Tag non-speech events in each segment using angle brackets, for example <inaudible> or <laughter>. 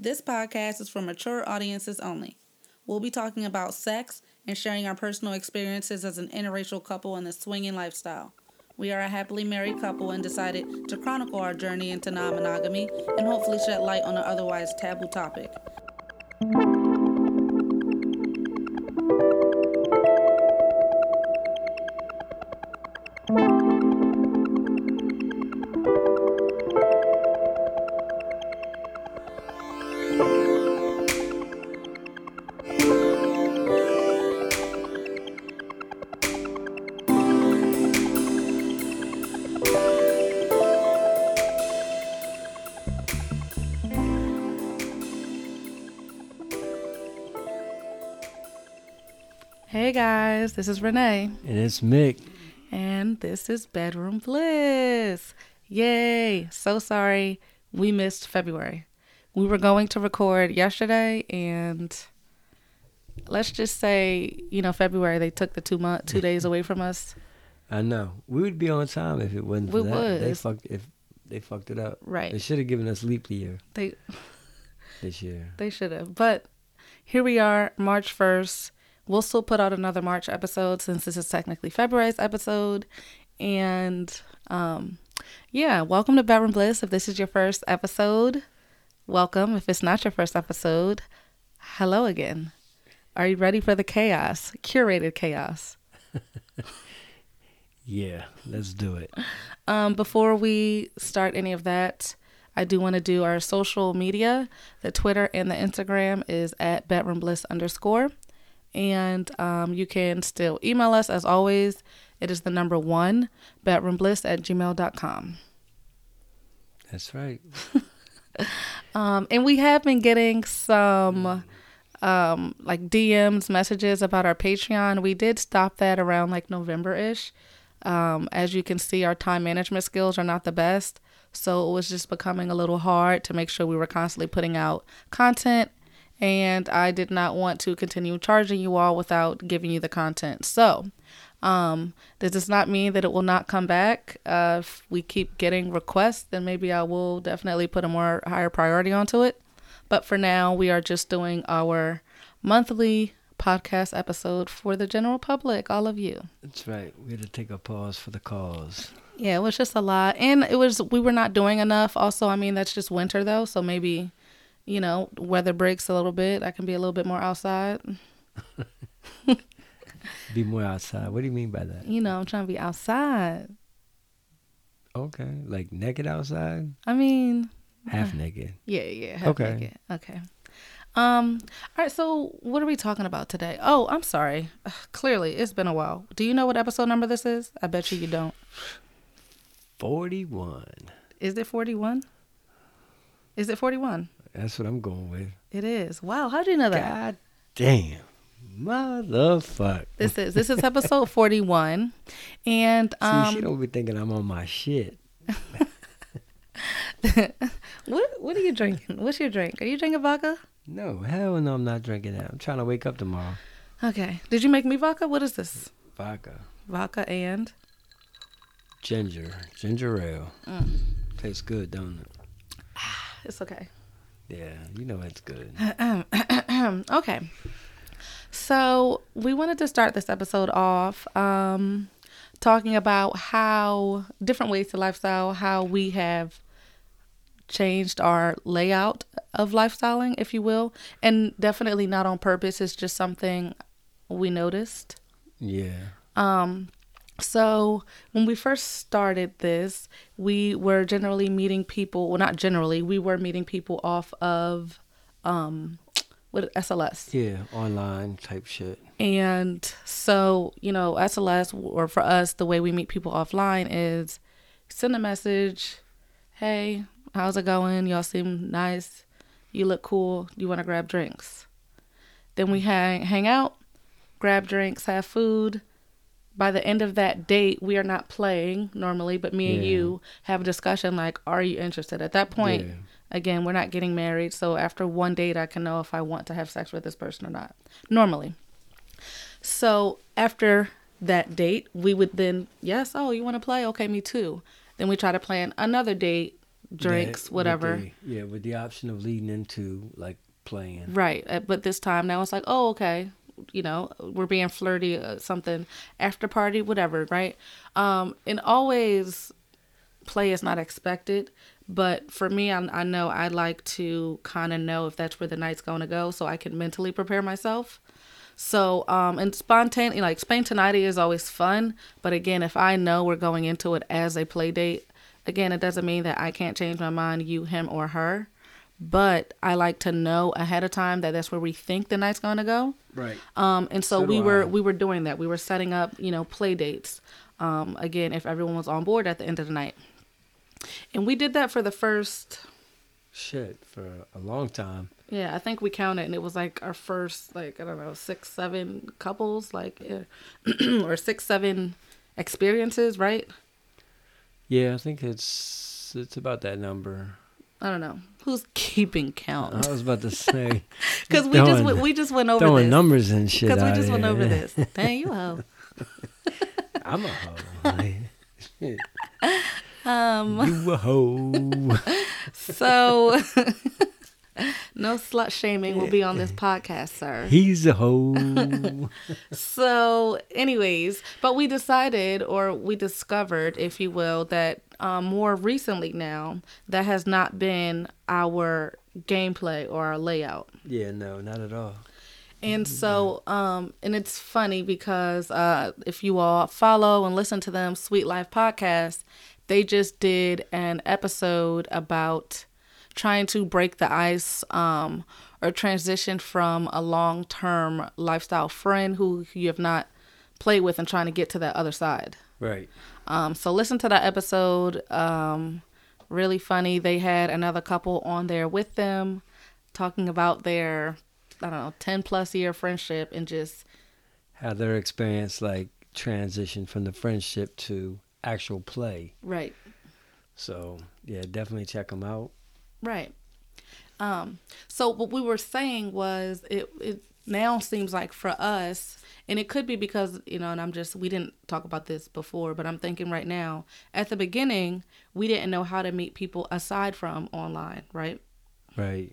This podcast is for mature audiences only. We'll be talking about sex and sharing our personal experiences as an interracial couple in the swinging lifestyle. We are a happily married couple and decided to chronicle our journey into non monogamy and hopefully shed light on an otherwise taboo topic. Guys, this is Renee. And it's Mick. And this is Bedroom Bliss. Yay! So sorry we missed February. We were going to record yesterday and let's just say, you know, February they took the two month two days away from us. <laughs> I know. We would be on time if it wasn't for We that. would. They fucked if they fucked it up. Right. They should have given us leap year They this year. <laughs> they should have. But here we are, March first. We'll still put out another March episode since this is technically February's episode. And um yeah, welcome to Bedroom Bliss. If this is your first episode, welcome. If it's not your first episode, hello again. Are you ready for the chaos? Curated chaos. <laughs> Yeah, let's do it. Um, before we start any of that, I do want to do our social media. The Twitter and the Instagram is at bedroom bliss underscore. And um, you can still email us as always. It is the number one, bedroombliss at gmail.com. That's right. <laughs> Um, and we have been getting some um, like DMs, messages about our Patreon. We did stop that around like November ish. Um, as you can see, our time management skills are not the best. So it was just becoming a little hard to make sure we were constantly putting out content. And I did not want to continue charging you all without giving you the content. So um, this does not mean that it will not come back. Uh, if we keep getting requests, then maybe I will definitely put a more higher priority onto it. But for now, we are just doing our monthly podcast episode for the general public, all of you. That's right. We had to take a pause for the cause. Yeah, it was just a lot. And it was, we were not doing enough. Also, I mean, that's just winter though. So maybe, you know, weather breaks a little bit. I can be a little bit more outside. <laughs> Be more outside. What do you mean by that? You know, I'm trying to be outside. Okay, like naked outside, I mean, half naked. Yeah, yeah. half Okay. naked. Okay. Um. All right. So, what are we talking about today? Oh, I'm sorry. Ugh, clearly, it's been a while. Do you know what episode number this is? I bet you you don't. Forty-one. Is it 41? Is it 41? That's what I'm going with. It is. Wow. How do you know that? God damn, motherfuck. This is this is episode <laughs> 41, and See, um, she don't be thinking I'm on my shit. <laughs> what what are you drinking? What's your drink? Are you drinking vodka? No, hell no, I'm not drinking that. I'm trying to wake up tomorrow. Okay. Did you make me vodka? What is this? Vodka, Vodka and ginger, ginger ale. Mm. Tastes good, don't it? it's okay. Yeah, you know it's good. <clears throat> okay. So we wanted to start this episode off um, talking about how different ways to lifestyle, how we have changed our layout of lifestyling, if you will, and definitely not on purpose. It's just something we noticed. Yeah, Um, so when we first started this, we were generally meeting people. Well, not generally. We were meeting people off of um, what SLS. yeah, online type shit. And so, you know, SLS or for us, the way we meet people offline is send a message. Hey, how's it going? Y'all seem nice. You look cool. You want to grab drinks? Then we hang hang out, grab drinks, have food. By the end of that date, we are not playing normally, but me and you have a discussion like, are you interested? At that point, Yeah. again, we're not getting married, so after one date, I can know if I want to have sex with this person or not. Normally. So after that date, we would then, yes, oh, you want to play? Okay, me too. Then we try to plan another date drinks, Yeah, with whatever. the- yeah, with the option of leading into like playing. Right. uh, But this time now it's like, oh, okay. You know, we're being flirty, uh, something after party, whatever, right? Um, and always play is not expected. But for me, I, I know I like to kind of know if that's where the night's going to go so I can mentally prepare myself. So, um, and spontaneity, like spontaneity is always fun. But again, if I know we're going into it as a play date, again, it doesn't mean that I can't change my mind, you, him, or her. But I like to know ahead of time that that's where we think the night's going to go. Right. Um, and so, So we were I. we were doing that. We were setting up, you know, play dates. Um, again, if everyone was on board at the end of the night, and we did that for the first. Shit, for a long time. Yeah, I think we counted, and it was like our first, like I don't know, six, seven couples, like, yeah, <clears throat> or six, seven experiences, right? Yeah, I think it's it's about that number. I don't know who's keeping count I was about to say <laughs> because we just went, we just went over throwing this numbers and shit. because we just went here. over this. <laughs> Dang you hoe. <laughs> I'm a hoe. Um, you a hoe. so <laughs> no slut shaming will be on this podcast, sir. He's a hoe. <laughs> So, anyways, but we decided, or we discovered, if you will, that um, more recently now, that has not been our gameplay or our layout. yeah, no, not at all. And so, um, and it's funny because uh, if you all follow and listen to them, Sweet Life podcast, they just did an episode about trying to break the ice um, or transition from a long term lifestyle friend who you have not played with and trying to get to that other side. Right. Um, so listen to that episode. Um, really funny. They had another couple on there with them talking about their, I don't know, 10 plus year friendship and just, How their experience like transition from the friendship to actual play. right, So yeah, definitely check them out. Right. Um, so what we were saying was it, it now seems like for us, and it could be because, you know, and I'm just, we didn't talk about this before, but I'm thinking right now, at the beginning, we didn't know how to meet people aside from online, right? Right.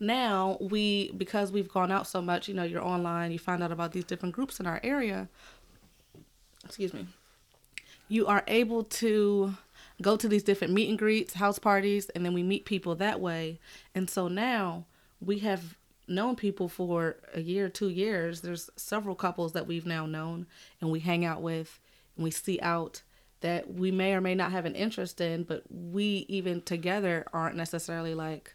now we because we've gone out so much you know you're online you find out about these different groups in our area excuse me you are able to go to these different meet and greets house parties and then we meet people that way. And so now we have known people for a year two years. There's several couples that we've now known and we hang out with and we see out that we may or may not have an interest in but we even together aren't necessarily like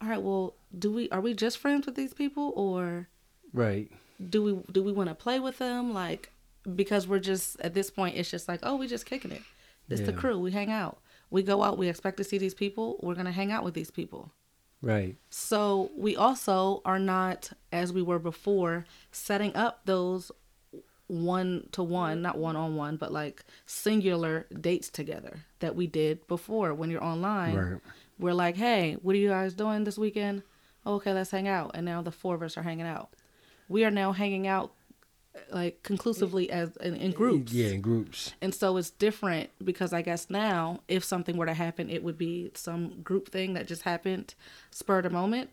all right well do we are we just friends with these people or Right. do we do we want to play with them? Like because we're just at this point it's just like oh we just kicking it it's the crew we hang out we go out we expect to see these people we're gonna hang out with these people Right. so we also are not as we were before setting up those one to one not one on one but like singular dates together that we did before when you're online Right. we're like, hey, what are you guys doing this weekend? Oh, okay, let's hang out. And now the four of us are hanging out. We are now hanging out like conclusively as in, in groups. Yeah, in groups. And so it's different because I guess now if something were to happen, it would be some group thing that just happened spurred a moment.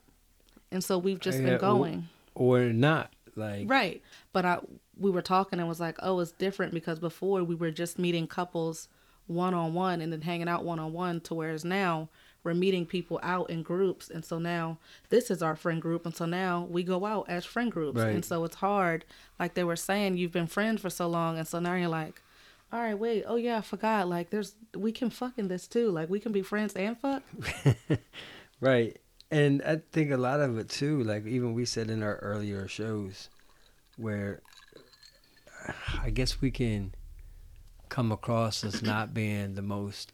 And so we've just Yeah, been or- going. Or not. Like Right. But I we were talking and was like, oh, it's different because before we were just meeting couples one on one and then hanging out one on one to whereas now we're meeting people out in groups and so now this is our friend group and so now we go out as friend groups Right. and so it's hard like they were saying you've been friends for so long and so now you're like all right wait oh yeah i forgot like there's we can fuck in this too like we can be friends and fuck <laughs> Right. And I think a lot of it too, like even we said in our earlier shows, where I guess we can come across as not being the most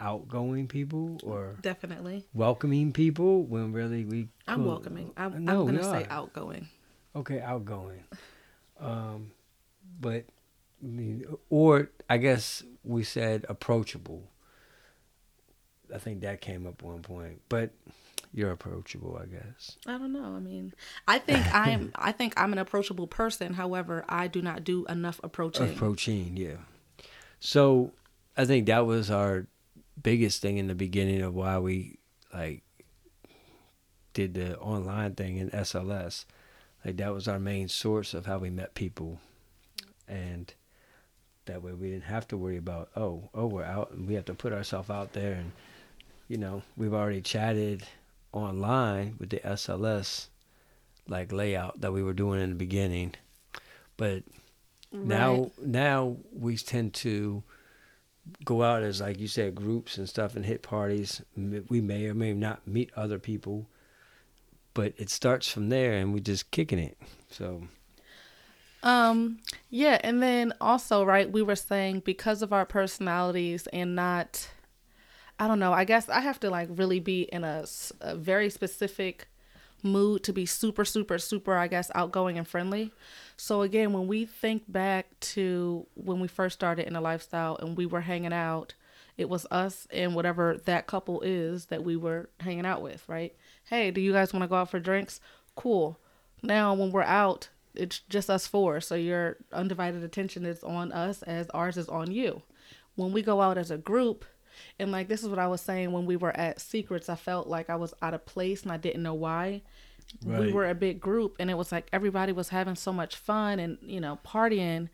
outgoing people or definitely welcoming people when really we i'm welcoming i'm, No, I'm gonna say outgoing Okay, outgoing. <laughs> Um, but I mean, or I guess we said approachable. I think that came up one point, but you're approachable, I guess. I don't know. I mean, I think <laughs> I'm. I think I'm an approachable person. However, I do not do enough approaching. Approaching, yeah. So I think that was our biggest thing in the beginning of why we like did the online thing in SLS. Like that was our main source of how we met people, and that way we didn't have to worry about oh oh we're out and we have to put ourselves out there and you know we've already chatted online with the SLS like layout that we were doing in the beginning, but right. now now we tend to go out as like you said groups and stuff and hit parties. We may or may not meet other people, but it starts from there and we just kicking it. So. Um, yeah, and then also, right, we were saying because of our personalities and not, I don't know, I guess I have to like really be in a, a very specific mood to be super, super, super, I guess, outgoing and friendly. So again, when we think back to when we first started in a lifestyle and we were hanging out, it was us and whatever that couple is that we were hanging out with, right? Hey, do you guys want to go out for drinks? Cool. Now when we're out, it's just us four, so your undivided attention is on us as ours is on you. When we go out as a group, and like this is what I was saying when we were at Secrets, I felt like I was out of place and I didn't know why. Right. We were a big group and it was like everybody was having so much fun and, you know, partying.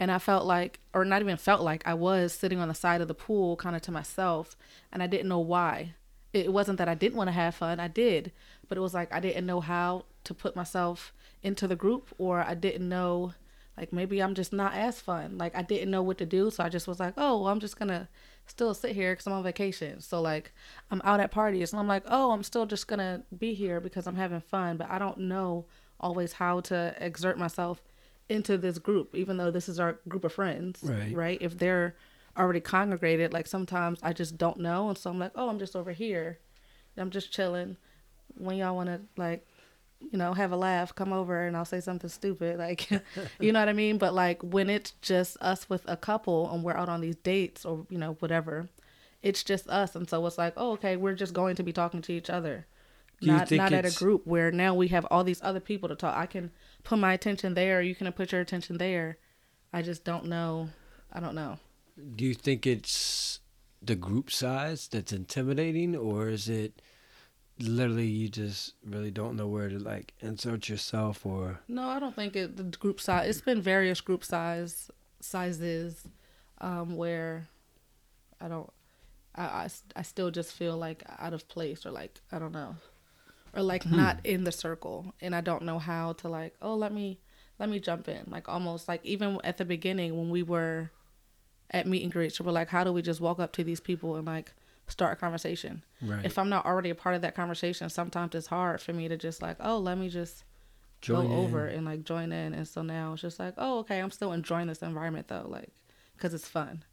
And I felt like, or not even felt like, I was sitting on the side of the pool kind of to myself and I didn't know why. It wasn't that I didn't want to have fun, I did, but it was like I didn't know how to put myself into the group or I didn't know like maybe I'm just not as fun. Like I didn't know what to do, so I just was like, "Oh, well, I'm just going to still sit here because I'm on vacation. So like I'm out at parties and I'm like, oh, I'm still just gonna be here because I'm having fun, but I don't know always how to exert myself into this group, even though this is our group of friends. Right. Right. If they're already congregated, like sometimes I just don't know, and so I'm like, oh, I'm just over here. I'm just chilling. When y'all want to like you know, have a laugh, come over and I'll say something stupid. Like, <laughs> you know what I mean? But like when it's just us with a couple and we're out on these dates or, you know, whatever, it's just us. And so it's like, oh, okay, we're just going to be talking to each other. not not at a group where now we have all these other people to talk. I can put my attention there, you can put your attention there. I just don't know. I don't know. Do you think it's the group size that's intimidating or is it literally you just really don't know where to like insert yourself or no i don't think it the group size it's been various group size sizes um where i don't I, I, I still just feel like out of place or like i don't know or like hmm. not in the circle and i don't know how to like oh let me let me jump in like almost like even at the beginning when we were at meet and greets we're like how do we just walk up to these people and like start a conversation. Right. If I'm not already a part of that conversation, sometimes it's hard for me to just like, oh, let me just join go in. over and like join in. And so now it's just like, oh, okay, I'm still enjoying this environment though, like, because it's fun.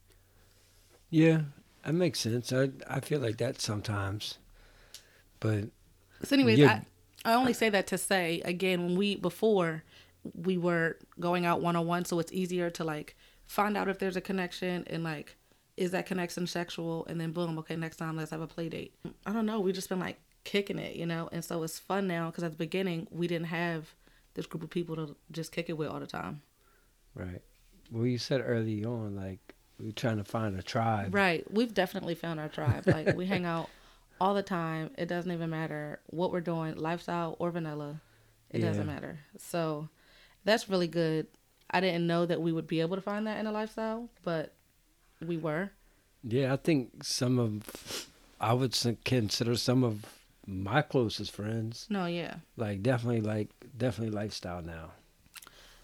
Yeah, that makes sense. I I feel like that sometimes, but. So, anyways, yeah. I I only say that to say again when we before we were going out one on one, so it's easier to like find out if there's a connection and like is that connection sexual? And then boom, okay, next time let's have a play date. I don't know. We just been like kicking it, you know, and so it's fun now because at the beginning we didn't have this group of people to just kick it with all the time. Right. Well, you said early on, like we're trying to find a tribe. Right. We've definitely found our tribe. Like we hang out <laughs> all the time. It doesn't even matter what we're doing, lifestyle or vanilla. It yeah. doesn't matter. So that's really good. I didn't know that we would be able to find that in a lifestyle, but we were. Yeah, I think some of I would consider some of my closest friends. No, yeah. Like definitely like definitely lifestyle now.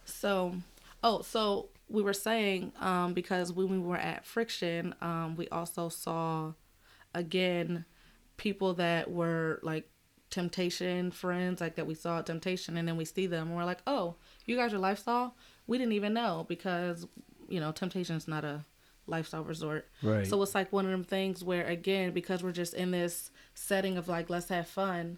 So, oh, so we were saying um because when we were at Friction, um we also saw again people that were like temptation friends like that we saw at temptation and then we see them and we're like oh you guys are lifestyle we didn't even know because you know temptation is not a lifestyle resort. Right. So it's like one of them things where again, because we're just in this setting of like let's have fun,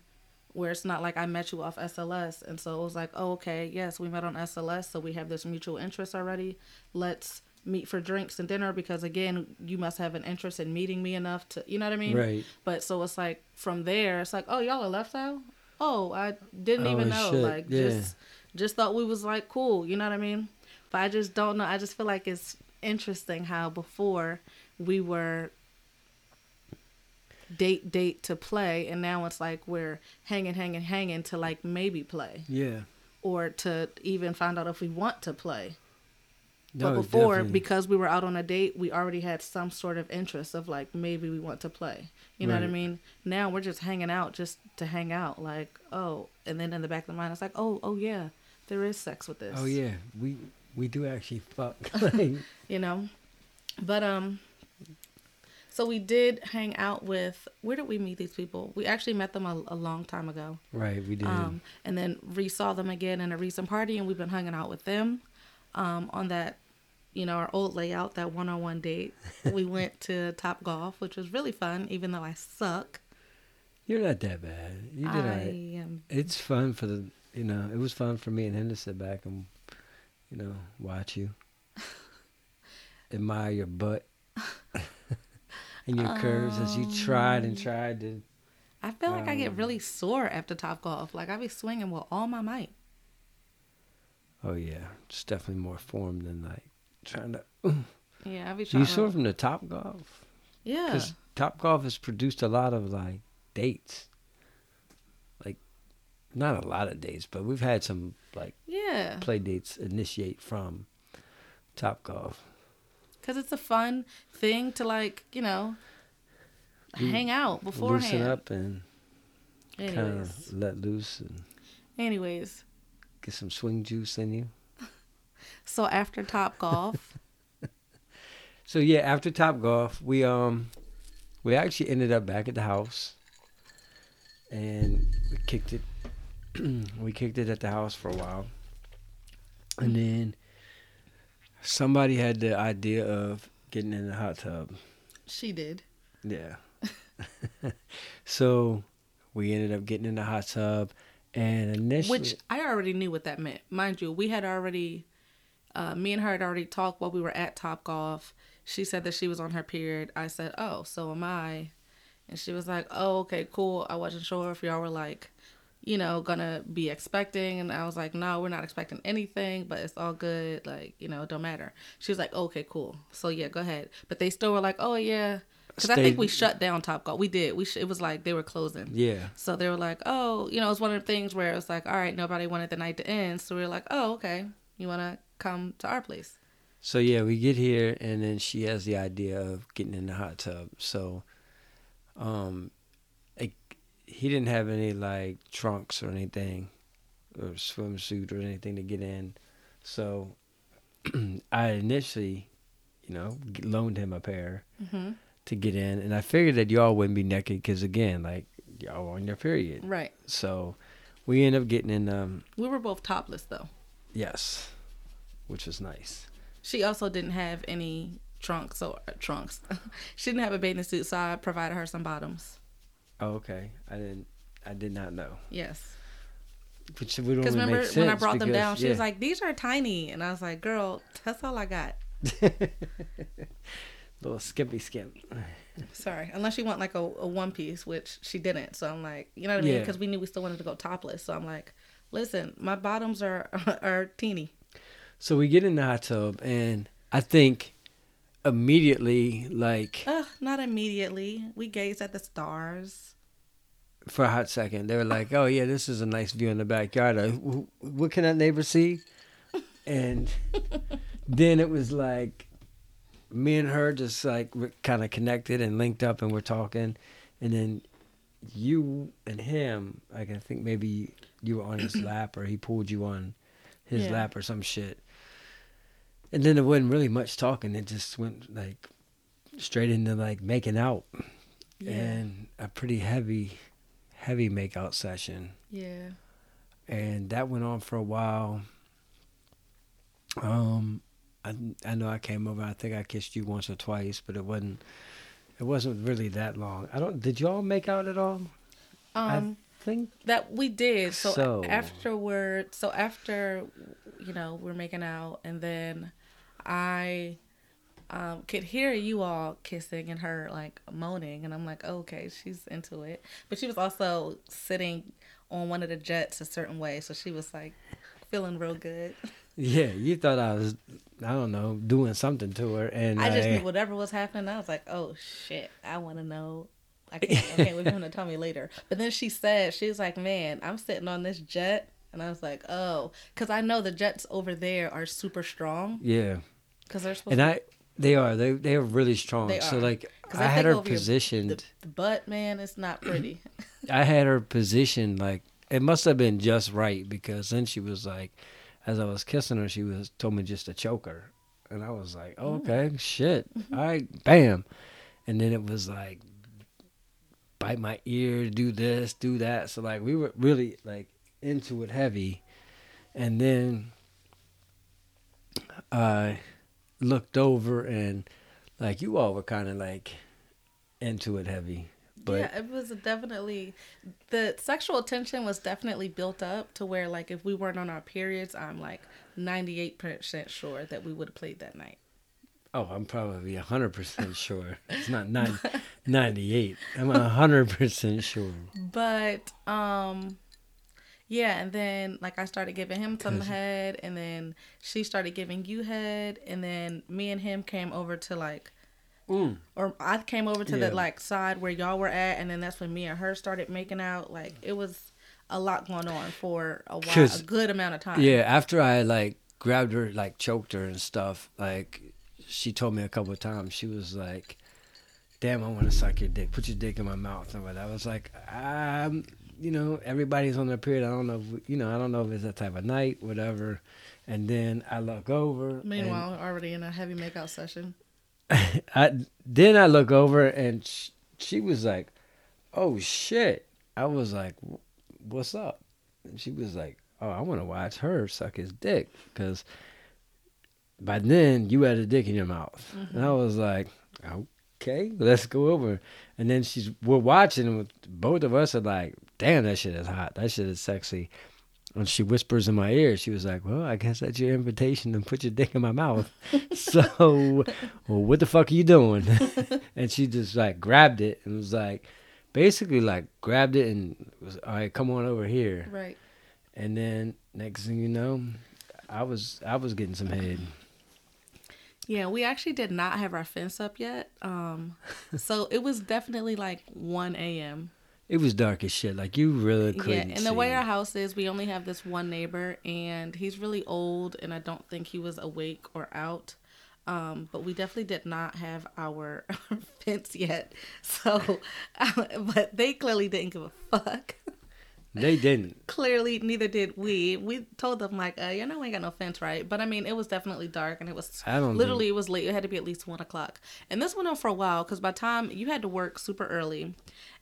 where it's not like I met you off SLS, and so it was like, oh okay, yes, we met on SLS, so we have this mutual interest already. Let's meet for drinks and dinner because again, you must have an interest in meeting me enough to, you know what I mean? Right. But so it's like from there, it's like, oh y'all are lifestyle. Oh, I didn't oh, even know. Shit. Like yeah. just just thought we was like cool. You know what I mean? But I just don't know. I just feel like it's interesting how before we were date date to play and now it's like we're hanging hanging hanging to like maybe play. Yeah. or to even find out if we want to play. No, but before definitely. because we were out on a date we already had some sort of interest of like maybe we want to play. You know what i mean? Now we're just hanging out just to hang out like oh and then in the back of the mind it's like oh oh yeah there is sex with this. Oh yeah, we we do actually fuck. <laughs> like, you know but um so we did hang out with where did we meet these people we actually met them a, a long time ago right, we did. um, and then re-saw them again in a recent party and we've been hanging out with them um, on that you know our old layout that one-on-one date <laughs> we went to top golf which was really fun even though i suck You're not that bad. You did i alright. am It's fun for the you know. It was fun for me and him to sit back and you know watch you, <laughs> admire your butt <laughs> and your curves as you tried and tried to. i feel like i get Um, really sore after top golf like i be swinging with all my might Oh yeah, it's definitely more form than like trying to. <clears throat> yeah i be trying you to, from the Top Golf? yeah Because Top Golf has produced a lot of like dates. Not a lot of dates, but we've had some like yeah. play dates initiate from Top Golf. because it's a fun thing to like you know You hang out beforehand. Loosen up and kind of let loose and anyways. get some swing juice in you. <laughs> so after top golf? <laughs> So yeah, after Top Golf, we um we actually ended up back at the house and we kicked it <clears throat> we kicked it at the house for a while. And then somebody had the idea of getting in the hot tub. she did Yeah. <laughs> so we ended up getting in the hot tub and initially Which I already knew what that meant. Mind you, we had already, uh, me and her had already talked while we were at Top Golf. She said that she was on her period. I said, oh, so am I. And she was like, oh, okay, cool. I wasn't sure if y'all were like, you know, gonna be expecting. And I was like, no, we're not expecting anything, but it's all good. Like, you know, it don't matter. She was like, okay, cool. So yeah, go ahead. But they still were like, oh, yeah. Because I think we shut down Top Golf. We did. We sh- it was like they were closing. yeah. So they were like, oh, you know, it's one of the things where it was like, all right, nobody wanted the night to end. So we were like, oh, okay. You want to come to our place? So yeah, we get here and then she has the idea of getting in the hot tub. So um he didn't have any like trunks or anything or swimsuit or anything to get in. So <clears throat> I initially, you know, loaned him a pair Mm-hmm. to get in and I figured that y'all wouldn't be naked cuz again, like y'all on your period. Right. So we end up getting in um We were both topless, though. yes, which was nice. She also didn't have any trunks or uh, trunks. <laughs> she didn't have a bathing suit, so I provided her some bottoms. Oh, okay. I didn't I did not know. Yes. Which would only Because make remember sense when I brought them down, she was like, these are tiny. And I was like, girl, that's all I got. <laughs> little skimpy skimp. Sorry. Unless you want like a, a one piece, which she didn't. So I'm like, you know what I mean? Yeah. Because we knew we still wanted to go topless. So I'm like, listen, my bottoms are <laughs> are teeny. So we get in the hot tub, and I think immediately, like Ugh, not immediately. We gazed at the stars. for a hot second, they were like, "Oh yeah, this is a nice view in the backyard. Uh, wh- What can that neighbor see?" <laughs> And then it was like me and her just like kind of connected and linked up, and we're talking, and then you and him, like I think maybe you were on his <clears throat> lap or he pulled you on his Yeah. lap or some shit. And then it wasn't really much talking. It just went like straight into like making out and a pretty heavy, heavy makeout session. yeah. And that went on for a while. Um, I I know I came over. I think I kissed you once or twice, but it wasn't. It wasn't really that long. I don't. Did y'all make out at all? Um, I think that we did. So, So- afterward, so after, you know, we're making out, and then I um, could hear you all kissing and her like moaning, and I'm like, okay, she's into it. But she was also sitting on one of the jets a certain way, so she was like feeling real good. Yeah, you thought I was, I don't know, doing something to her, and I just knew whatever was happening. I was like, oh shit, I want to know I can't, I can't wait for him to tell me later. But then she said, she was like, man, I'm sitting on this jet. And I was like, oh, because I know the jets over there are super strong. Yeah. Because they're supposed And to I, they are, they, they are really strong. They So are. like, I had her your- positioned. the, the butt, man, it's not pretty. <laughs> I had her positioned like it must have been just right because then she was like, as I was kissing her, she was told me just to choke her, and I was like, oh, okay, shit, mm-hmm. all right, bam, and then it was like, bite my ear, do this, do that. So like we were really like into it heavy, and then I looked over and like you all were kind of like into it heavy, but yeah, it was definitely the sexual tension was definitely built up to where like if we weren't on our periods, I'm like 98% sure that we would have played that night. Oh, I'm probably hundred percent <laughs> sure. It's not nine, 98. I'm hundred percent sure. But um yeah, and then like I started giving him some head and then she started giving you head and then me and him came over to like Mm. or I came over to Yeah. the like side where y'all were at and then that's when me and her started making out. Like it was a lot going on for a while, a good amount of time. Yeah, after I like grabbed her, like choked her and stuff, like she told me a couple of times. She was like, "Damn, I want to suck your dick. Put your dick in my mouth." And I was like, "Um, you know, everybody's on their period. I don't know, if, you know, I don't know if it's that type of night, whatever." And then I look over. and- Meanwhile, already in a heavy makeout session. <laughs> I then I look over and sh- she was like, "Oh shit!" I was like, "What's up?" And she was like, "Oh, I want to watch her suck his dick because by then you had a dick in your mouth." And I mm-hmm. was like, "Okay, let's go over." And then she's we're watching, and both of us are like, "Damn, that shit is hot. That shit is sexy." And she whispers in my ear, she was like, Well, I guess that's your invitation to put your dick in my mouth. <laughs> so, well, what the fuck are you doing? <laughs> and she just like grabbed it and was like, basically, like grabbed it and was, All right, come on over here. Right. And then next thing you know, I was I was getting some head. Yeah, we actually did not have our fence up yet. Um, so it was definitely like 1 a.m. It was dark as shit. Like you really couldn't. Yeah, and the way our house is, we only have this one neighbor, and he's really old, and I don't think he was awake or out. Um, but we definitely did not have our <laughs> fence yet. So, <laughs> but they clearly didn't give a fuck. <laughs> they didn't. clearly neither did we. We told them like uh you know we ain't got no fence right? But i mean it was definitely dark and it was I don't literally it was late. It had to be at least one o'clock. And this went on for a while because by time you had to work super early.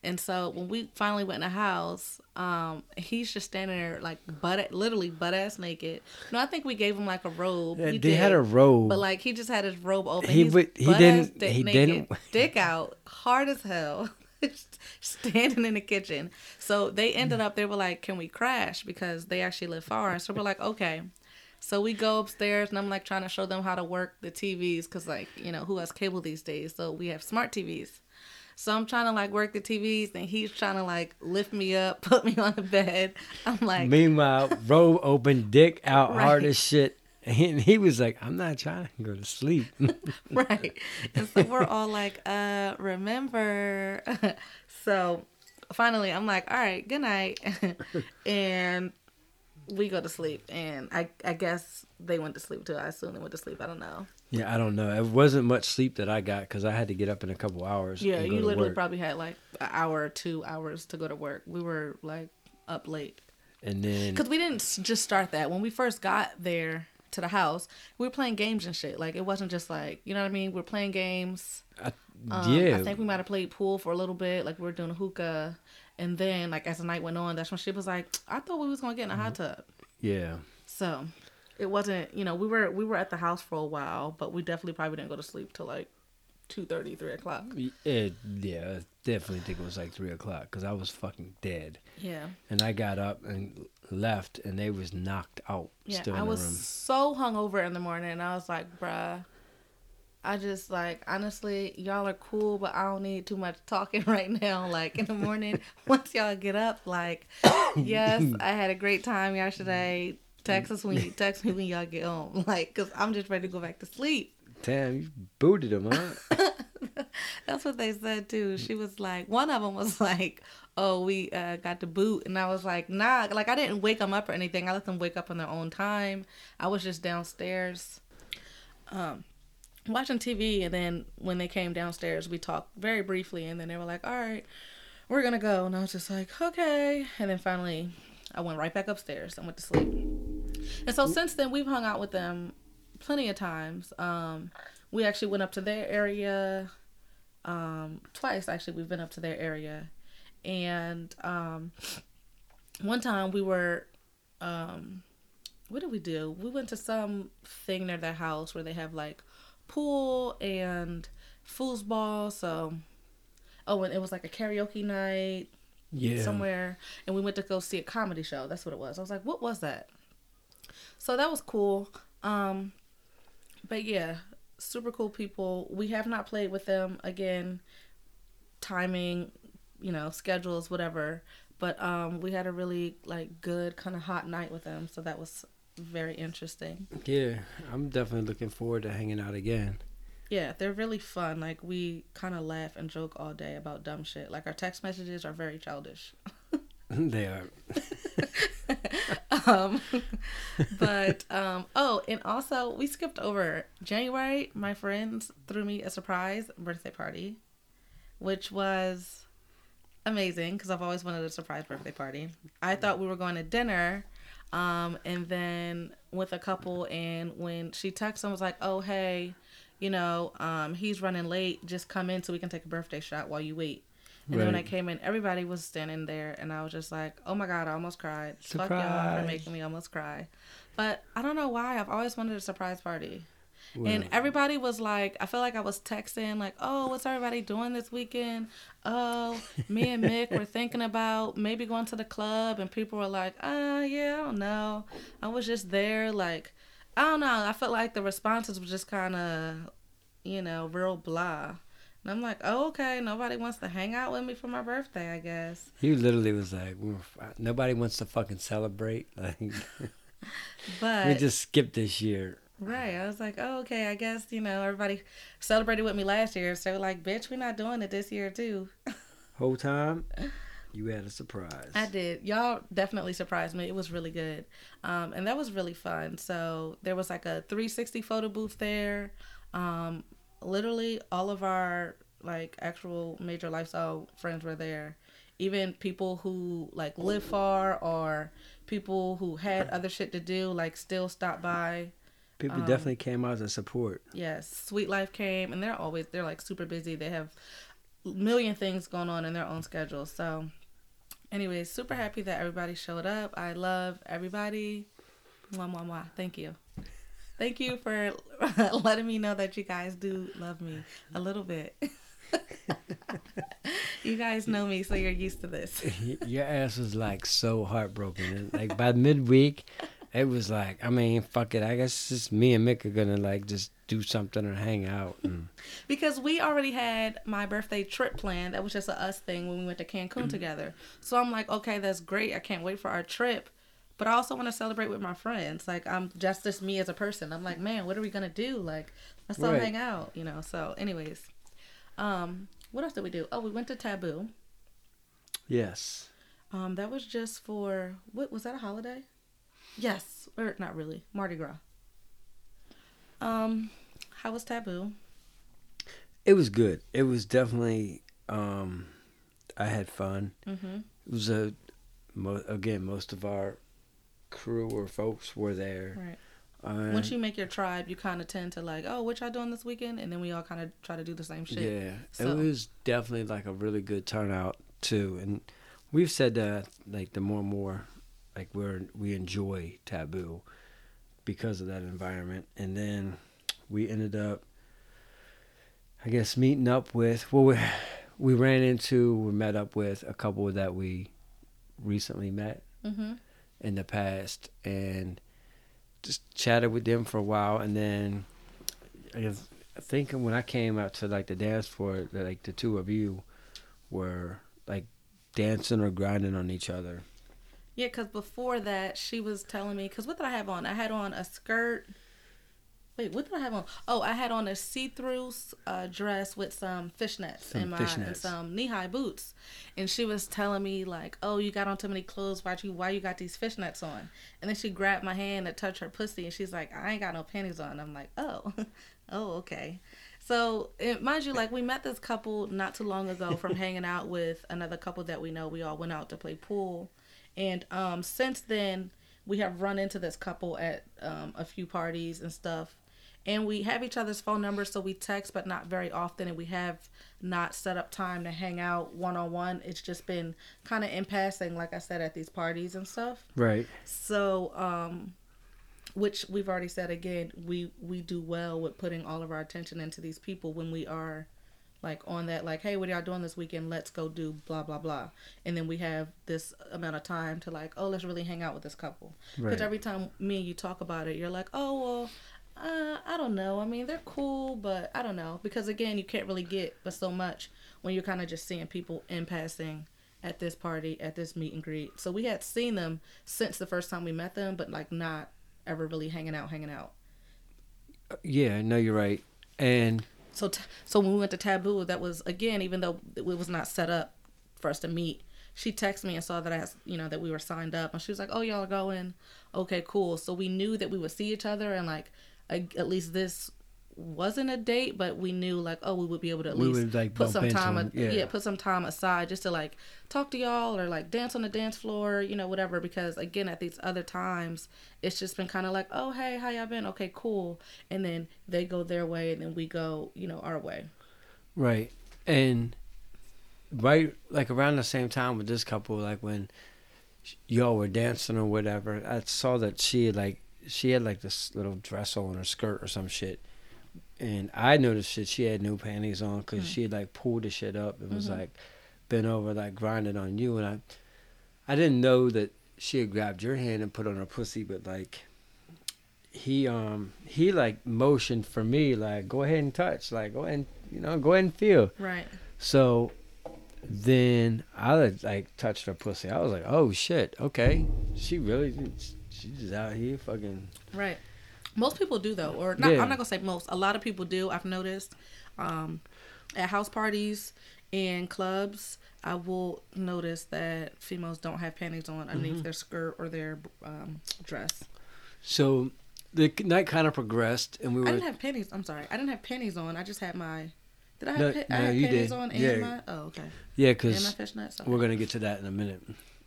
And so when we finally went in the house um he's just standing there like butt literally butt ass naked. No i think we gave him like a robe. Yeah, We they did. had a robe. but like he just had his robe open. He would- he didn't- he naked, didn't- dick out, hard as hell, <laughs> standing in the kitchen. So they ended up. They were like, "Can we crash?" Because they actually live far. So we're like, "Okay." So we go upstairs, and I'm like trying to show them how to work the TVs, because like you know who has cable these days. So we have smart TVs. So I'm trying to like work the TVs, and he's trying to like lift me up, <laughs> put me on the bed. I'm like, Meanwhile, robe open, dick out, <laughs> hard as shit. And he was like, "I'm not trying to go to sleep." <laughs> right. And so we're all like, uh, remember. <laughs> so finally, I'm like, all right, good night. <laughs> and we go to sleep. And I, I guess they went to sleep too. I assume they went to sleep. I don't know. Yeah, I don't know. It wasn't much sleep that I got because I had to get up in a couple hours. Yeah, you literally probably had like an hour or two hours to go to work. We were like up late. And then Because we didn't just start that. When we first got there to the house, we were playing games and shit. Like, it wasn't just like, you know what I mean? We're playing games. I, Um, yeah, I think we might have played pool for a little bit, like we were doing a hookah, and then like as the night went on, that's when she was like, "I thought we was gonna get in a hot tub." yeah. So it wasn't, you know, we were we were at the house for a while, but we definitely probably didn't go to sleep till like two thirty, three o'clock. It, yeah, I definitely think it was like three o'clock because I was fucking dead, Yeah, and I got up and left, and they was knocked out yeah. still I was room. so hungover in the morning, and I was like, "Bruh." I just like honestly, y'all are cool, but I don't need too much talking <laughs> right now. Like in the morning, <laughs> once y'all get up, like, <coughs> yes, I had a great time yesterday. Text us when you <laughs> text me when y'all get home, like, cause I'm just ready to go back to sleep. Damn, you booted him, huh? <coughs> <laughs> That's what they said too. She was like, one of them was <laughs> like, "Oh, we uh, got the boot," and I was like, "Nah." Like I didn't wake them up or anything. I let them wake up on their own time. I was just downstairs, um, watching TV, and then when they came downstairs, we talked very briefly, and then they were like, "All right, we're gonna go," and I was just like, "Okay," and then finally, I went right back upstairs and went to sleep. And so since then, we've hung out with them plenty of times. Um, we actually went up to their area um, twice. Actually, we've been up to their area, and um, one time we were. Um, what did we do? We went to some thing near their house where they have like pool and foosball. So, oh, and it was like a karaoke night Yeah. somewhere, and we went to go see a comedy show. That's what it was. I was like, what was that? So that was cool. Um, but yeah, super cool people. We have not played with them again. Timing, you know, schedules, whatever. But um, we had a really like good kind of hot night with them, so that was very interesting. Yeah, I'm definitely looking forward to hanging out again. Yeah, they're really fun. Like we kind of laugh and joke all day about dumb shit. Like our text messages are very childish. <laughs> <laughs> they are. <laughs> um, <laughs> but um, oh, and also we skipped over January. My friends threw me a surprise birthday party, which was amazing because I've always wanted a surprise birthday party. I thought we were going to dinner, um, and then with a couple, and when she texted and was like, "Oh hey, you know, um, he's running late. Just come in so we can take a birthday shot while you wait." And then when I came in, everybody was standing there, and I was just like, "Oh my god, I almost cried! Fuck y'all for making me almost cry." But I don't know why. I've always wanted a surprise party, and everybody was like, I feel like I was texting like, "Oh, what's everybody doing this weekend?" Oh, me and <laughs> Mick were thinking about maybe going to the club, and people were like, "Uh, yeah, I don't know." I was just there, like, I don't know. I felt like the responses were just kind of, you know, real blah. And I'm like, oh, okay, nobody wants to hang out with me for my birthday, I guess. you literally was like, nobody wants to fucking celebrate. <laughs> Like, But we just skipped this year. right, I was like, oh, okay, I guess you know everybody celebrated with me last year, so like, bitch, we're not doing it this year too. <laughs> Whole time, you had a surprise. I did. Y'all definitely surprised me. It was really good. Um, and that was really fun. So there was like a 360 photo booth there. Um, literally all of our like actual major lifestyle friends were there. Even people who like live far or people who had other shit to do like still stopped by. People um, definitely came out to support. Yes, Sweet Life came, and they're always they're like super busy. They have a million things going on in their own schedule. So, anyways, super happy that everybody showed up. I love everybody. Mwah, mwah, mwah. Thank you. Thank you for <laughs> letting me know that you guys do love me a little bit. <laughs> you guys know me, so you're used to this. <laughs> Your ass was like so heartbroken. Like by midweek, it was like, I mean, fuck it. I guess just me and Mick are gonna like just do something or hang out. And because we already had my birthday trip planned. That was just a us thing when we went to Cancun <clears throat> together. So I'm like, okay, that's great. I can't wait for our trip. But I also want to celebrate with my friends. Like I'm just just me as a person. I'm like, man, what are we gonna do? Like, let's all Right. hang out, you know. So, anyways, um, what else did we do? Oh, we went to Taboo. yes, Um, that was just for what was that a holiday? Yes, or not really, Mardi Gras. Um, how was Taboo? it was good. It was definitely. um I had fun. Mm-hmm. It was a mo- again most of our crew or folks were there. Right. Uh, Once you make your tribe, you kind of tend to like, oh, what y'all doing this weekend, and then we all kind of try to do the same shit. Yeah, So- it was definitely like a really good turnout too, and we've said that like the more and more like we're we enjoy taboo because of that environment, and then we ended up, I guess, meeting up with well we we ran into we met up with a couple that we recently met Mm-hmm. In the past and just chatted with them for a while and then I guess I think when I came out to like the dance floor like the two of you were like dancing or grinding on each other. Yeah, because before that, she was telling me, because what did I have on? I had on a skirt Wait, what did I have on? Oh, I had on a see-through uh, dress with some fishnets Some in my fishnets. and some knee-high boots, and she was telling me like, "Oh, you got on too many clothes. Why you why you got these fishnets on?" And then she grabbed my hand to touch her pussy, and she's like, "I ain't got no panties on." I'm like, "Oh, <laughs> oh, okay." So, it, mind you, like we met this couple not too long ago from <laughs> hanging out with another couple that we know. We all went out to play pool, and um, since then we have run into this couple at um, a few parties and stuff and we have each other's phone numbers so we text but not very often and we have not set up time to hang out one-on-one. It's just been kind of in passing like i said at these parties and stuff. Right. so um which we've already said again we we do well with putting all of our attention into these people when we are like on that like hey what are y'all doing this weekend? Let's go do blah blah blah. And then we have this amount of time to like oh let's really hang out with this couple. Because Right. every time me and you talk about it you're like oh well uh, I don't know. I mean, they're cool, but I don't know because again, you can't really get but so much when you're kind of just seeing people in passing at this party, at this meet and greet. So we had seen them since the first time we met them, but like not ever really hanging out, hanging out. Yeah, no, you're right. And So, t- so when we went to Taboo, that was again, even though it was not set up for us to meet. She texted me and saw that I, you know, that we were signed up, and she was like, "Oh, y'all are going? Okay, cool." So we knew that we would see each other, and like, a- at least this wasn't a date, but we knew like, oh, we would be able to at We least would, like, put some time, a- yeah. yeah, put some time aside just to like talk to y'all or like dance on the dance floor, you know, whatever. Because again, at these other times, it's just been kind of like, oh, hey, how y'all been? Okay, cool. And then they go their way, and then we go, you know, our way. Right. And right like around the same time with this couple, like when y'all were dancing or whatever, I saw that she like she had like this little dress on her skirt or some shit. And I noticed that she had no panties on because Mm. she had like pulled the shit up and was Mhm. like bent over like grinding on you. And I, I didn't know that she had grabbed your hand and put on her pussy, but like he um he like motioned for me like go ahead and touch like go ahead and you know go ahead and feel Right. so then i like touched her pussy i was like oh shit okay she really she's just out here fucking Right. Most people do though, or not. Yeah. I'm not gonna say most. A lot of people do. I've noticed um, at house parties and clubs. I will notice that females don't have panties on underneath Mm-hmm. their skirt or their um, dress. so the night kind of progressed and we were. I didn't have panties. I'm sorry. I didn't have panties on. I just had my. Did I have, No, pa- I no, had you panties did. on and Yeah. my? Oh, okay. yeah because we're gonna get to that in a minute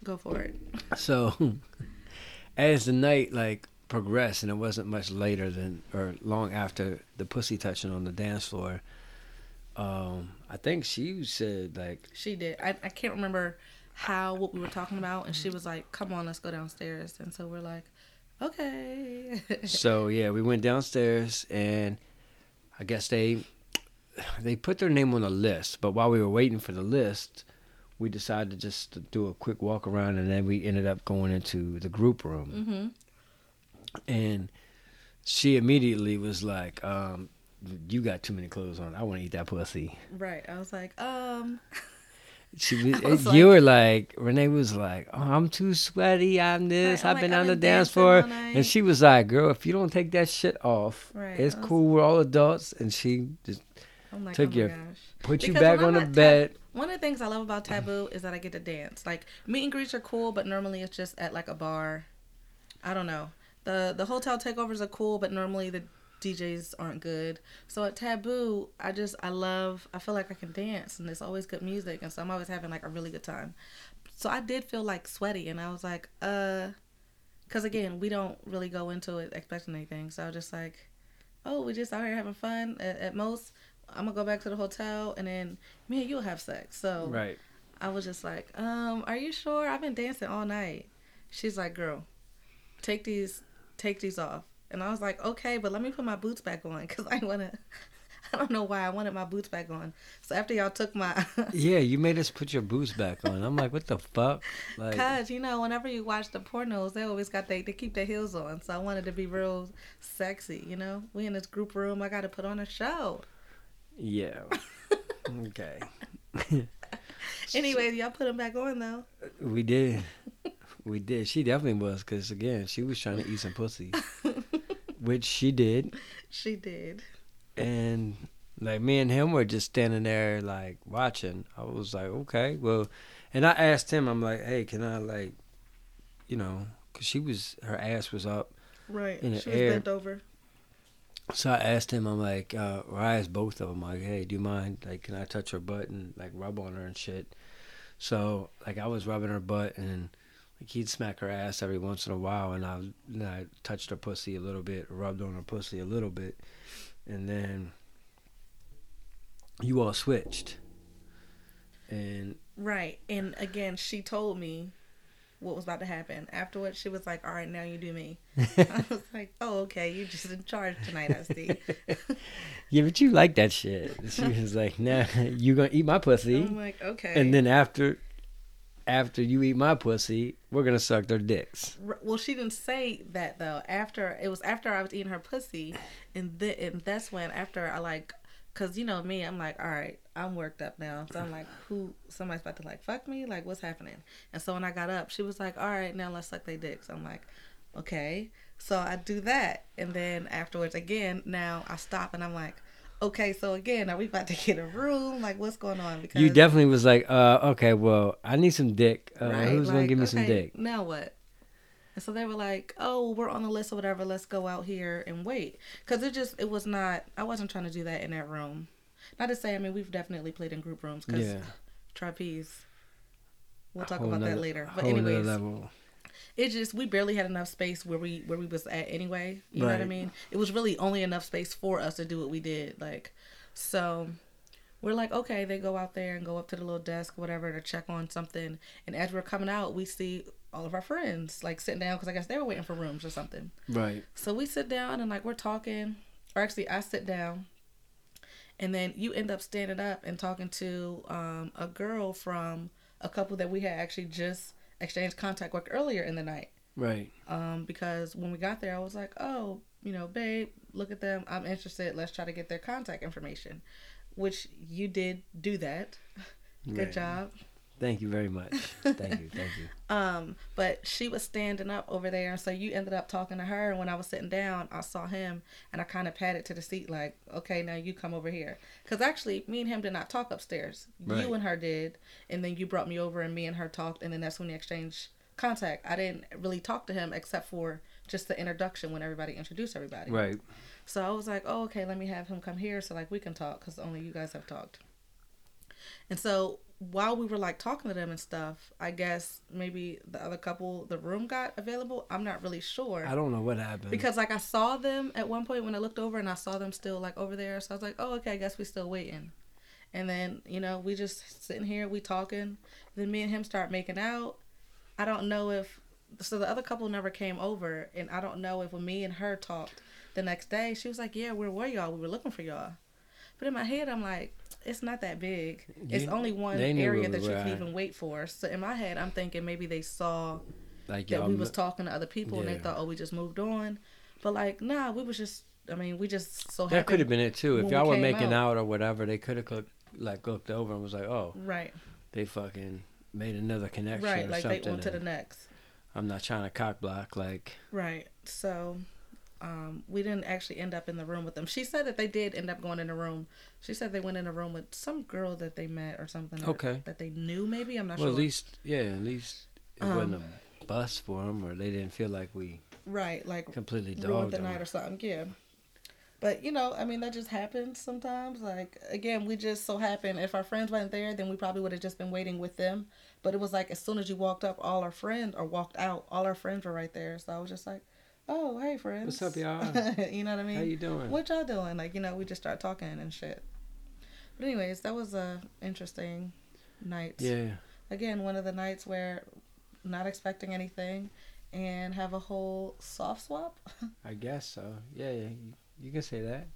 Go for it. So, as the night like progressed, and it wasn't much later than or long after the pussy touching on the dance floor, um, I think she said like, She did. I, I can't remember how what we were talking about, and she was like, "Come on, let's go downstairs." And so we're like, "Okay." <laughs> so yeah, we went downstairs, and I guess they they put their name on the list. But while we were waiting for the list, we decided to just to do a quick walk around, and then we ended up going into the group room. mm-hmm. and she immediately was like, um, "You got too many clothes on. I want to eat that pussy." Right. I was like, um, <laughs> She, I was you like- were like, Renee was like, "Oh, I'm too sweaty. I'm this. Right, I've been like, on the dance floor." And she was like, "Girl, if you don't take that shit off, Right, it's was- cool. We're all adults." And she just like, Took oh your- gosh. put you back on the bed. One of the things I love about Taboo is that I get to dance. Like meet and greets are cool, but normally it's just at like a bar. I don't know. the The hotel takeovers are cool, but normally the DJs aren't good. So at Taboo, I just I love. I feel like I can dance, and there's always good music, and so I'm always having like a really good time. So I did feel like sweaty, and I was like, uh, because again, we don't really go into it expecting anything. So I was just like, oh, we just out here having fun. At, at most, I'm gonna go back to the hotel, and then me and you'll have sex. So right. I was just like, um, are you sure? I've been dancing all night. She's like, girl, take these, take these off. And I was like, okay, but let me put my boots back on because I wanna. <laughs> I don't know why I wanted my boots back on. So after y'all took my, <laughs> Yeah, you made us put your boots back on. I'm like, what the fuck? Like, cause you know, whenever you watch the pornos, they always got they they keep their heels on. So I wanted to be real sexy. You know, we in this group room. I got to put on a show. Yeah. <laughs> okay. <laughs> Anyways, y'all put them back on though. We did. We did. She definitely was, because again, she was trying to eat some pussy. <laughs> which she did. She did. And like me and him were just standing there like watching. I was like, okay, well, and I asked him, I'm like, hey, can I like, you know, cause she was her ass was up Right. In the she was air. bent over. So I asked him, I'm like, uh, or I asked both of them, like, hey, do you mind? Like, can I touch her butt and like rub on her and shit? So like I was rubbing her butt and like he'd smack her ass every once in a while, and I, and I touched her pussy a little bit, rubbed on her pussy a little bit, and then you all switched, and Right. And again, she told me what was about to happen. Afterwards, she was like, all right, now you do me. <laughs> I was like, oh, okay. You're just in charge tonight, I see. <laughs> yeah, but you like that shit. She was like, nah, you gonna eat my pussy. I'm like, okay. And then after after you eat my pussy, we're gonna suck their dicks. Well, she didn't say that though. After it was after I was eating her pussy, and then and that's when after I like, cause you know me, I'm like, all right, I'm worked up now. So I'm like, who? Somebody's about to like fuck me? Like, what's happening? And so when I got up, she was like, all right, now let's suck their dicks. I'm like, okay. So I do that, and then afterwards again, now I stop and I'm like. Okay, so again, are we about to get a room? Like, what's going on? Because You definitely was like, uh, okay, well, I need some dick. Uh, Right, who's gonna give me some dick? Now what? And so they were like, "Oh, we're on the list or whatever. Let's go out here and wait." Because it just it was not. I wasn't trying to do that in that room. Not to say, I mean, we've definitely played in group rooms because Yeah. trapeze. We'll talk about nother- that later. But anyways, it just we barely had enough space where we where we was at anyway. You know what I mean? It was really only enough space for us to do what we did. Like, so we're like, okay, they go out there and go up to the little desk, whatever, to check on something. And as we're coming out, we see all of our friends like sitting down because I guess they were waiting for rooms or something. Right. So we sit down and like we're talking, or actually I sit down, and then you end up standing up and talking to um, a girl from a couple that we had actually just exchanged contact with earlier in the night. Right. Um, because when we got there, I was like, oh, you know, babe, look at them. I'm interested. Let's try to get their contact information, which you did do that. <laughs> Good Right. job. Thank you very much. Thank you. Thank you. <laughs> Um, but she was standing up over there, and so you ended up talking to her. And when I was sitting down, I saw him, and I kind of patted to the seat, like, "Okay, now you come over here." Because actually, me and him did not talk upstairs. Right. You and her did, and then you brought me over, and me and her talked, and then that's when we exchanged contact. I didn't really talk to him except for just the introduction when everybody introduced everybody. Right. So I was like, oh, okay, let me have him come here so like we can talk because only you guys have talked. And so while we were like talking to them and stuff, I guess maybe the other couple, the room got available. I'm not really sure. I don't know what happened. Because like I saw them at one point when I looked over and I saw them still like over there. So I was like, oh, okay, I guess we still waiting. And then, you know, we just sitting here, we talking. Then me and him start making out. I don't know if so the other couple never came over and I don't know if when me and her talked the next day, she was like, Yeah, where were y'all? We were looking for y'all. But in my head I'm like, it's not that big. It's You- only one area that you were can even wait for. So in my head I'm thinking maybe they saw like that we was talking to other people and they thought, oh, we just moved on. But like, nah, we was just. I mean, we just so that could have been it too. If y'all were making out. out. or whatever, they could have like looked over and was like, oh, right, they fucking made another connection right. or Like they something. on to the next. I'm not trying to cock block. Like, Right. So, um, we didn't actually end up in the room with them. She said that they did end up going in the room. She said they went in a room with some girl that they met or something. or Okay. That they knew, maybe. I'm not well, sure. Well, at least yeah, at least it Um, wasn't a bus for them, or they didn't feel like we right. Like completely ruined the them. night or something. Yeah. But you know, I mean, that just happens sometimes. Like again, we just so happened if our friends weren't there, then we probably would have just been waiting with them. But it was like as soon as you walked up, all our friends or walked out, all our friends were right there. So I was just like, "Oh, hey, friends, What's up, y'all? <laughs> you know what I mean? How you doing? What y'all doing? Like, you know, we just start talking and shit. But anyways, that was a interesting night. Yeah, Again, one of the nights where not expecting anything and have a whole soft swap. <laughs> I guess so. Yeah, yeah, you, you can say that.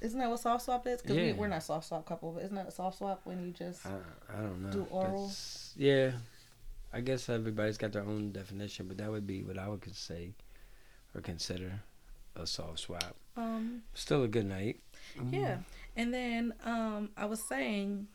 Isn't that what soft swap is? Because we, Yeah. we're not soft swap couple, but isn't that a soft swap when you just I, I don't know. Do oral? That's- yeah, I guess everybody's got their own definition, but that would be what I would say or consider a soft swap. um Still a good night. Mhm. yeah. And then um I was saying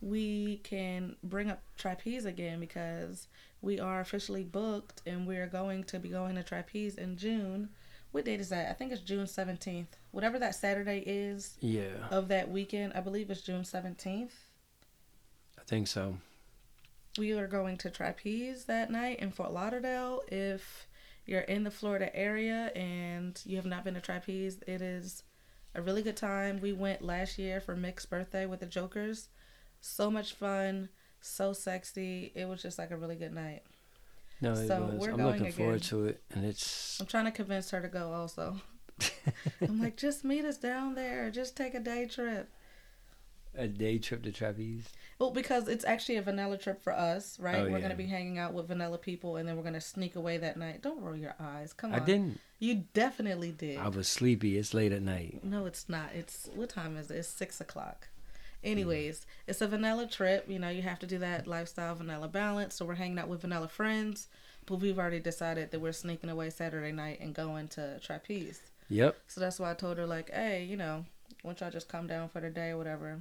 we can bring up trapeze again because we are officially booked and we're going to be going to trapeze in June what date is that? I think it's June seventeenth. Whatever that Saturday is Yeah, of that weekend, I believe it's June seventeenth. I think so. We are going to Trapeze that night in Fort Lauderdale. If you're in the Florida area and you have not been to Trapeze, it is a really good time. We went last year for Mick's birthday with the Jokers. So much fun, so sexy. It was just like a really good night. No, it So was. we're I'm looking forward to it, and it's I'm trying to convince her to go also. <laughs> I'm like, just meet us down there. Just take a day trip. A day trip to Trapeze. Well, because it's actually a vanilla trip for us, right? Oh, we're yeah. gonna be hanging out with vanilla people, and then we're gonna sneak away that night. Don't roll your eyes. Come on. I didn't. You definitely did. I was sleepy. It's late at night. No, it's not. It's what time is it? It's six o'clock. Anyways, it's a vanilla trip. You know, you have to do that lifestyle vanilla balance. So we're hanging out with vanilla friends, but we've already decided that we're sneaking away Saturday night and going to trapeze. Yep. So that's why I told her like, hey, you know, why don't y'all just come down for the day or whatever,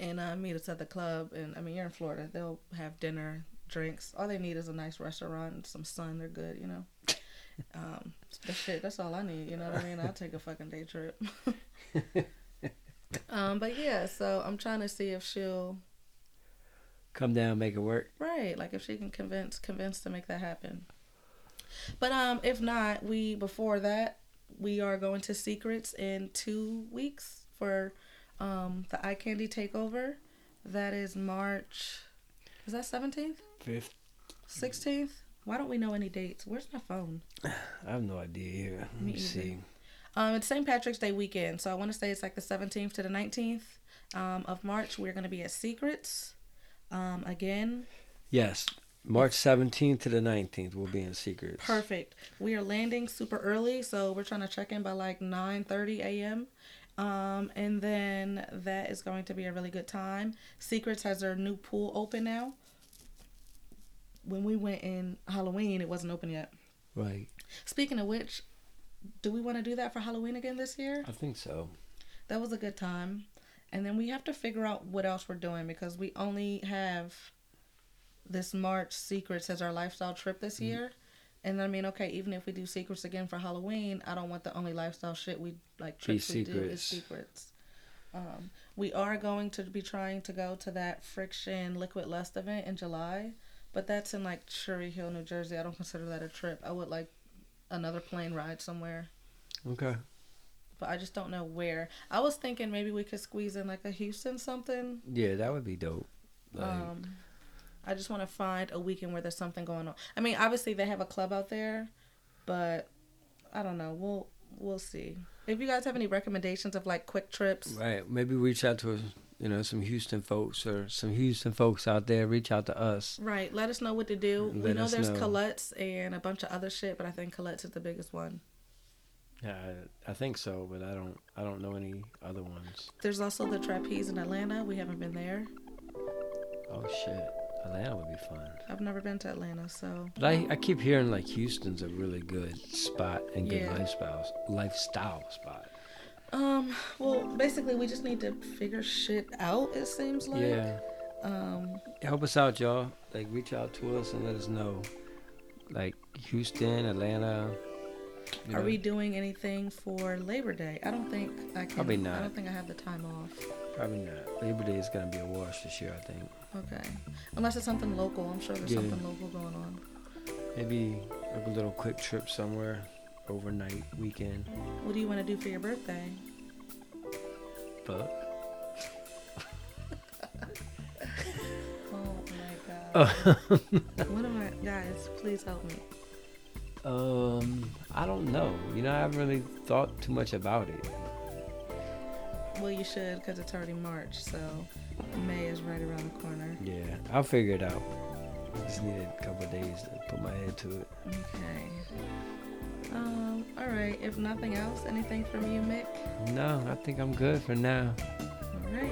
and uh, meet us at the club. And I mean, you're in Florida. They'll have dinner, drinks. All they need is a nice restaurant some sun. They're good, you know. <laughs> Um, that's shit. That's all I need. You know what I mean? I'll take a fucking day trip. <laughs> um, but yeah, so I'm trying to see if she'll Come down, make it work. right, like if she can convince convince to make that happen. But um, if not, we before that we are going to Secrets in two weeks for um the eye candy takeover. That is March. Is that seventeenth, Fifth. sixteenth? Why don't we know any dates? Where's my phone? <sighs> I have no idea here. Let Me me see. Um, it's St. Patrick's Day weekend, so I want to say it's like the 17th to the 19th um, of March. We're going to be at Secrets. Um, again, Yes, March 17th to the 19th. We'll be in Secrets. perfect. We are landing super early, so we're trying to check in by like 9:30 a.m. Um, and then that is going to be a really good time. Secrets has their new pool open now. When we went in Halloween, it wasn't open yet. Right. Speaking of which, do we want to do that for Halloween again this year? I think so. that was a good time. And then we have to figure out what else we're doing because we only have this March Secrets as our lifestyle trip this year. And I mean, okay, even if we do Secrets again for Halloween, I don't want the only lifestyle shit we like trips we do is secrets. Um, we are going to be trying to go to that Friction Liquid Lust event in July, but that's in like Cherry Hill, New Jersey. I don't consider that a trip. I would like another plane ride somewhere Okay. but I just don't know where. I was thinking maybe we could squeeze in like a Houston something. Yeah, that would be dope. Like, um, I just want to find a weekend where there's something going on. I mean, obviously they have a club out there, but I don't know. We'll we'll see. If you guys have any recommendations of like quick trips, right. Maybe reach out to, you know, some Houston folks or some Houston folks out there. Reach out to us. right? Let us know what to do. we know there's know. Colette's and a bunch of other shit, but I think Colette's is the biggest one. Yeah, I, I think so, but I don't. I don't know any other ones. There's also the Trapeze in Atlanta. We haven't been there. Oh shit, Atlanta would be fun. I've never been to Atlanta, so But I, I keep hearing like Houston's a really good spot and good Yeah. lifestyle lifestyle spot. um, well, basically we just need to figure shit out. It seems like. yeah, Um, help us out, y'all. Like reach out to us and let us know. Like Houston, Atlanta. you Are know. we doing anything for Labor Day? I don't think I can. Probably not. I don't think I have the time off. Probably not. Labor Day is gonna be a wash this year, I think. Okay, unless it's something local. I'm sure there's Yeah. something local going on. Maybe like a little quick trip somewhere, overnight weekend. What do you want to do for your birthday? Fuck. <laughs> Oh my god. Oh. <laughs> what am I, guys? Please help me. um, I don't know. You know, I haven't really thought too much about it. Well, you should because it's already March, so May is right around the corner. Yeah, I'll figure it out. I just needed a couple of days to put my head to it. Okay. Um. All right. If nothing else, anything from you, Mick? No, I think I'm good for now. All right.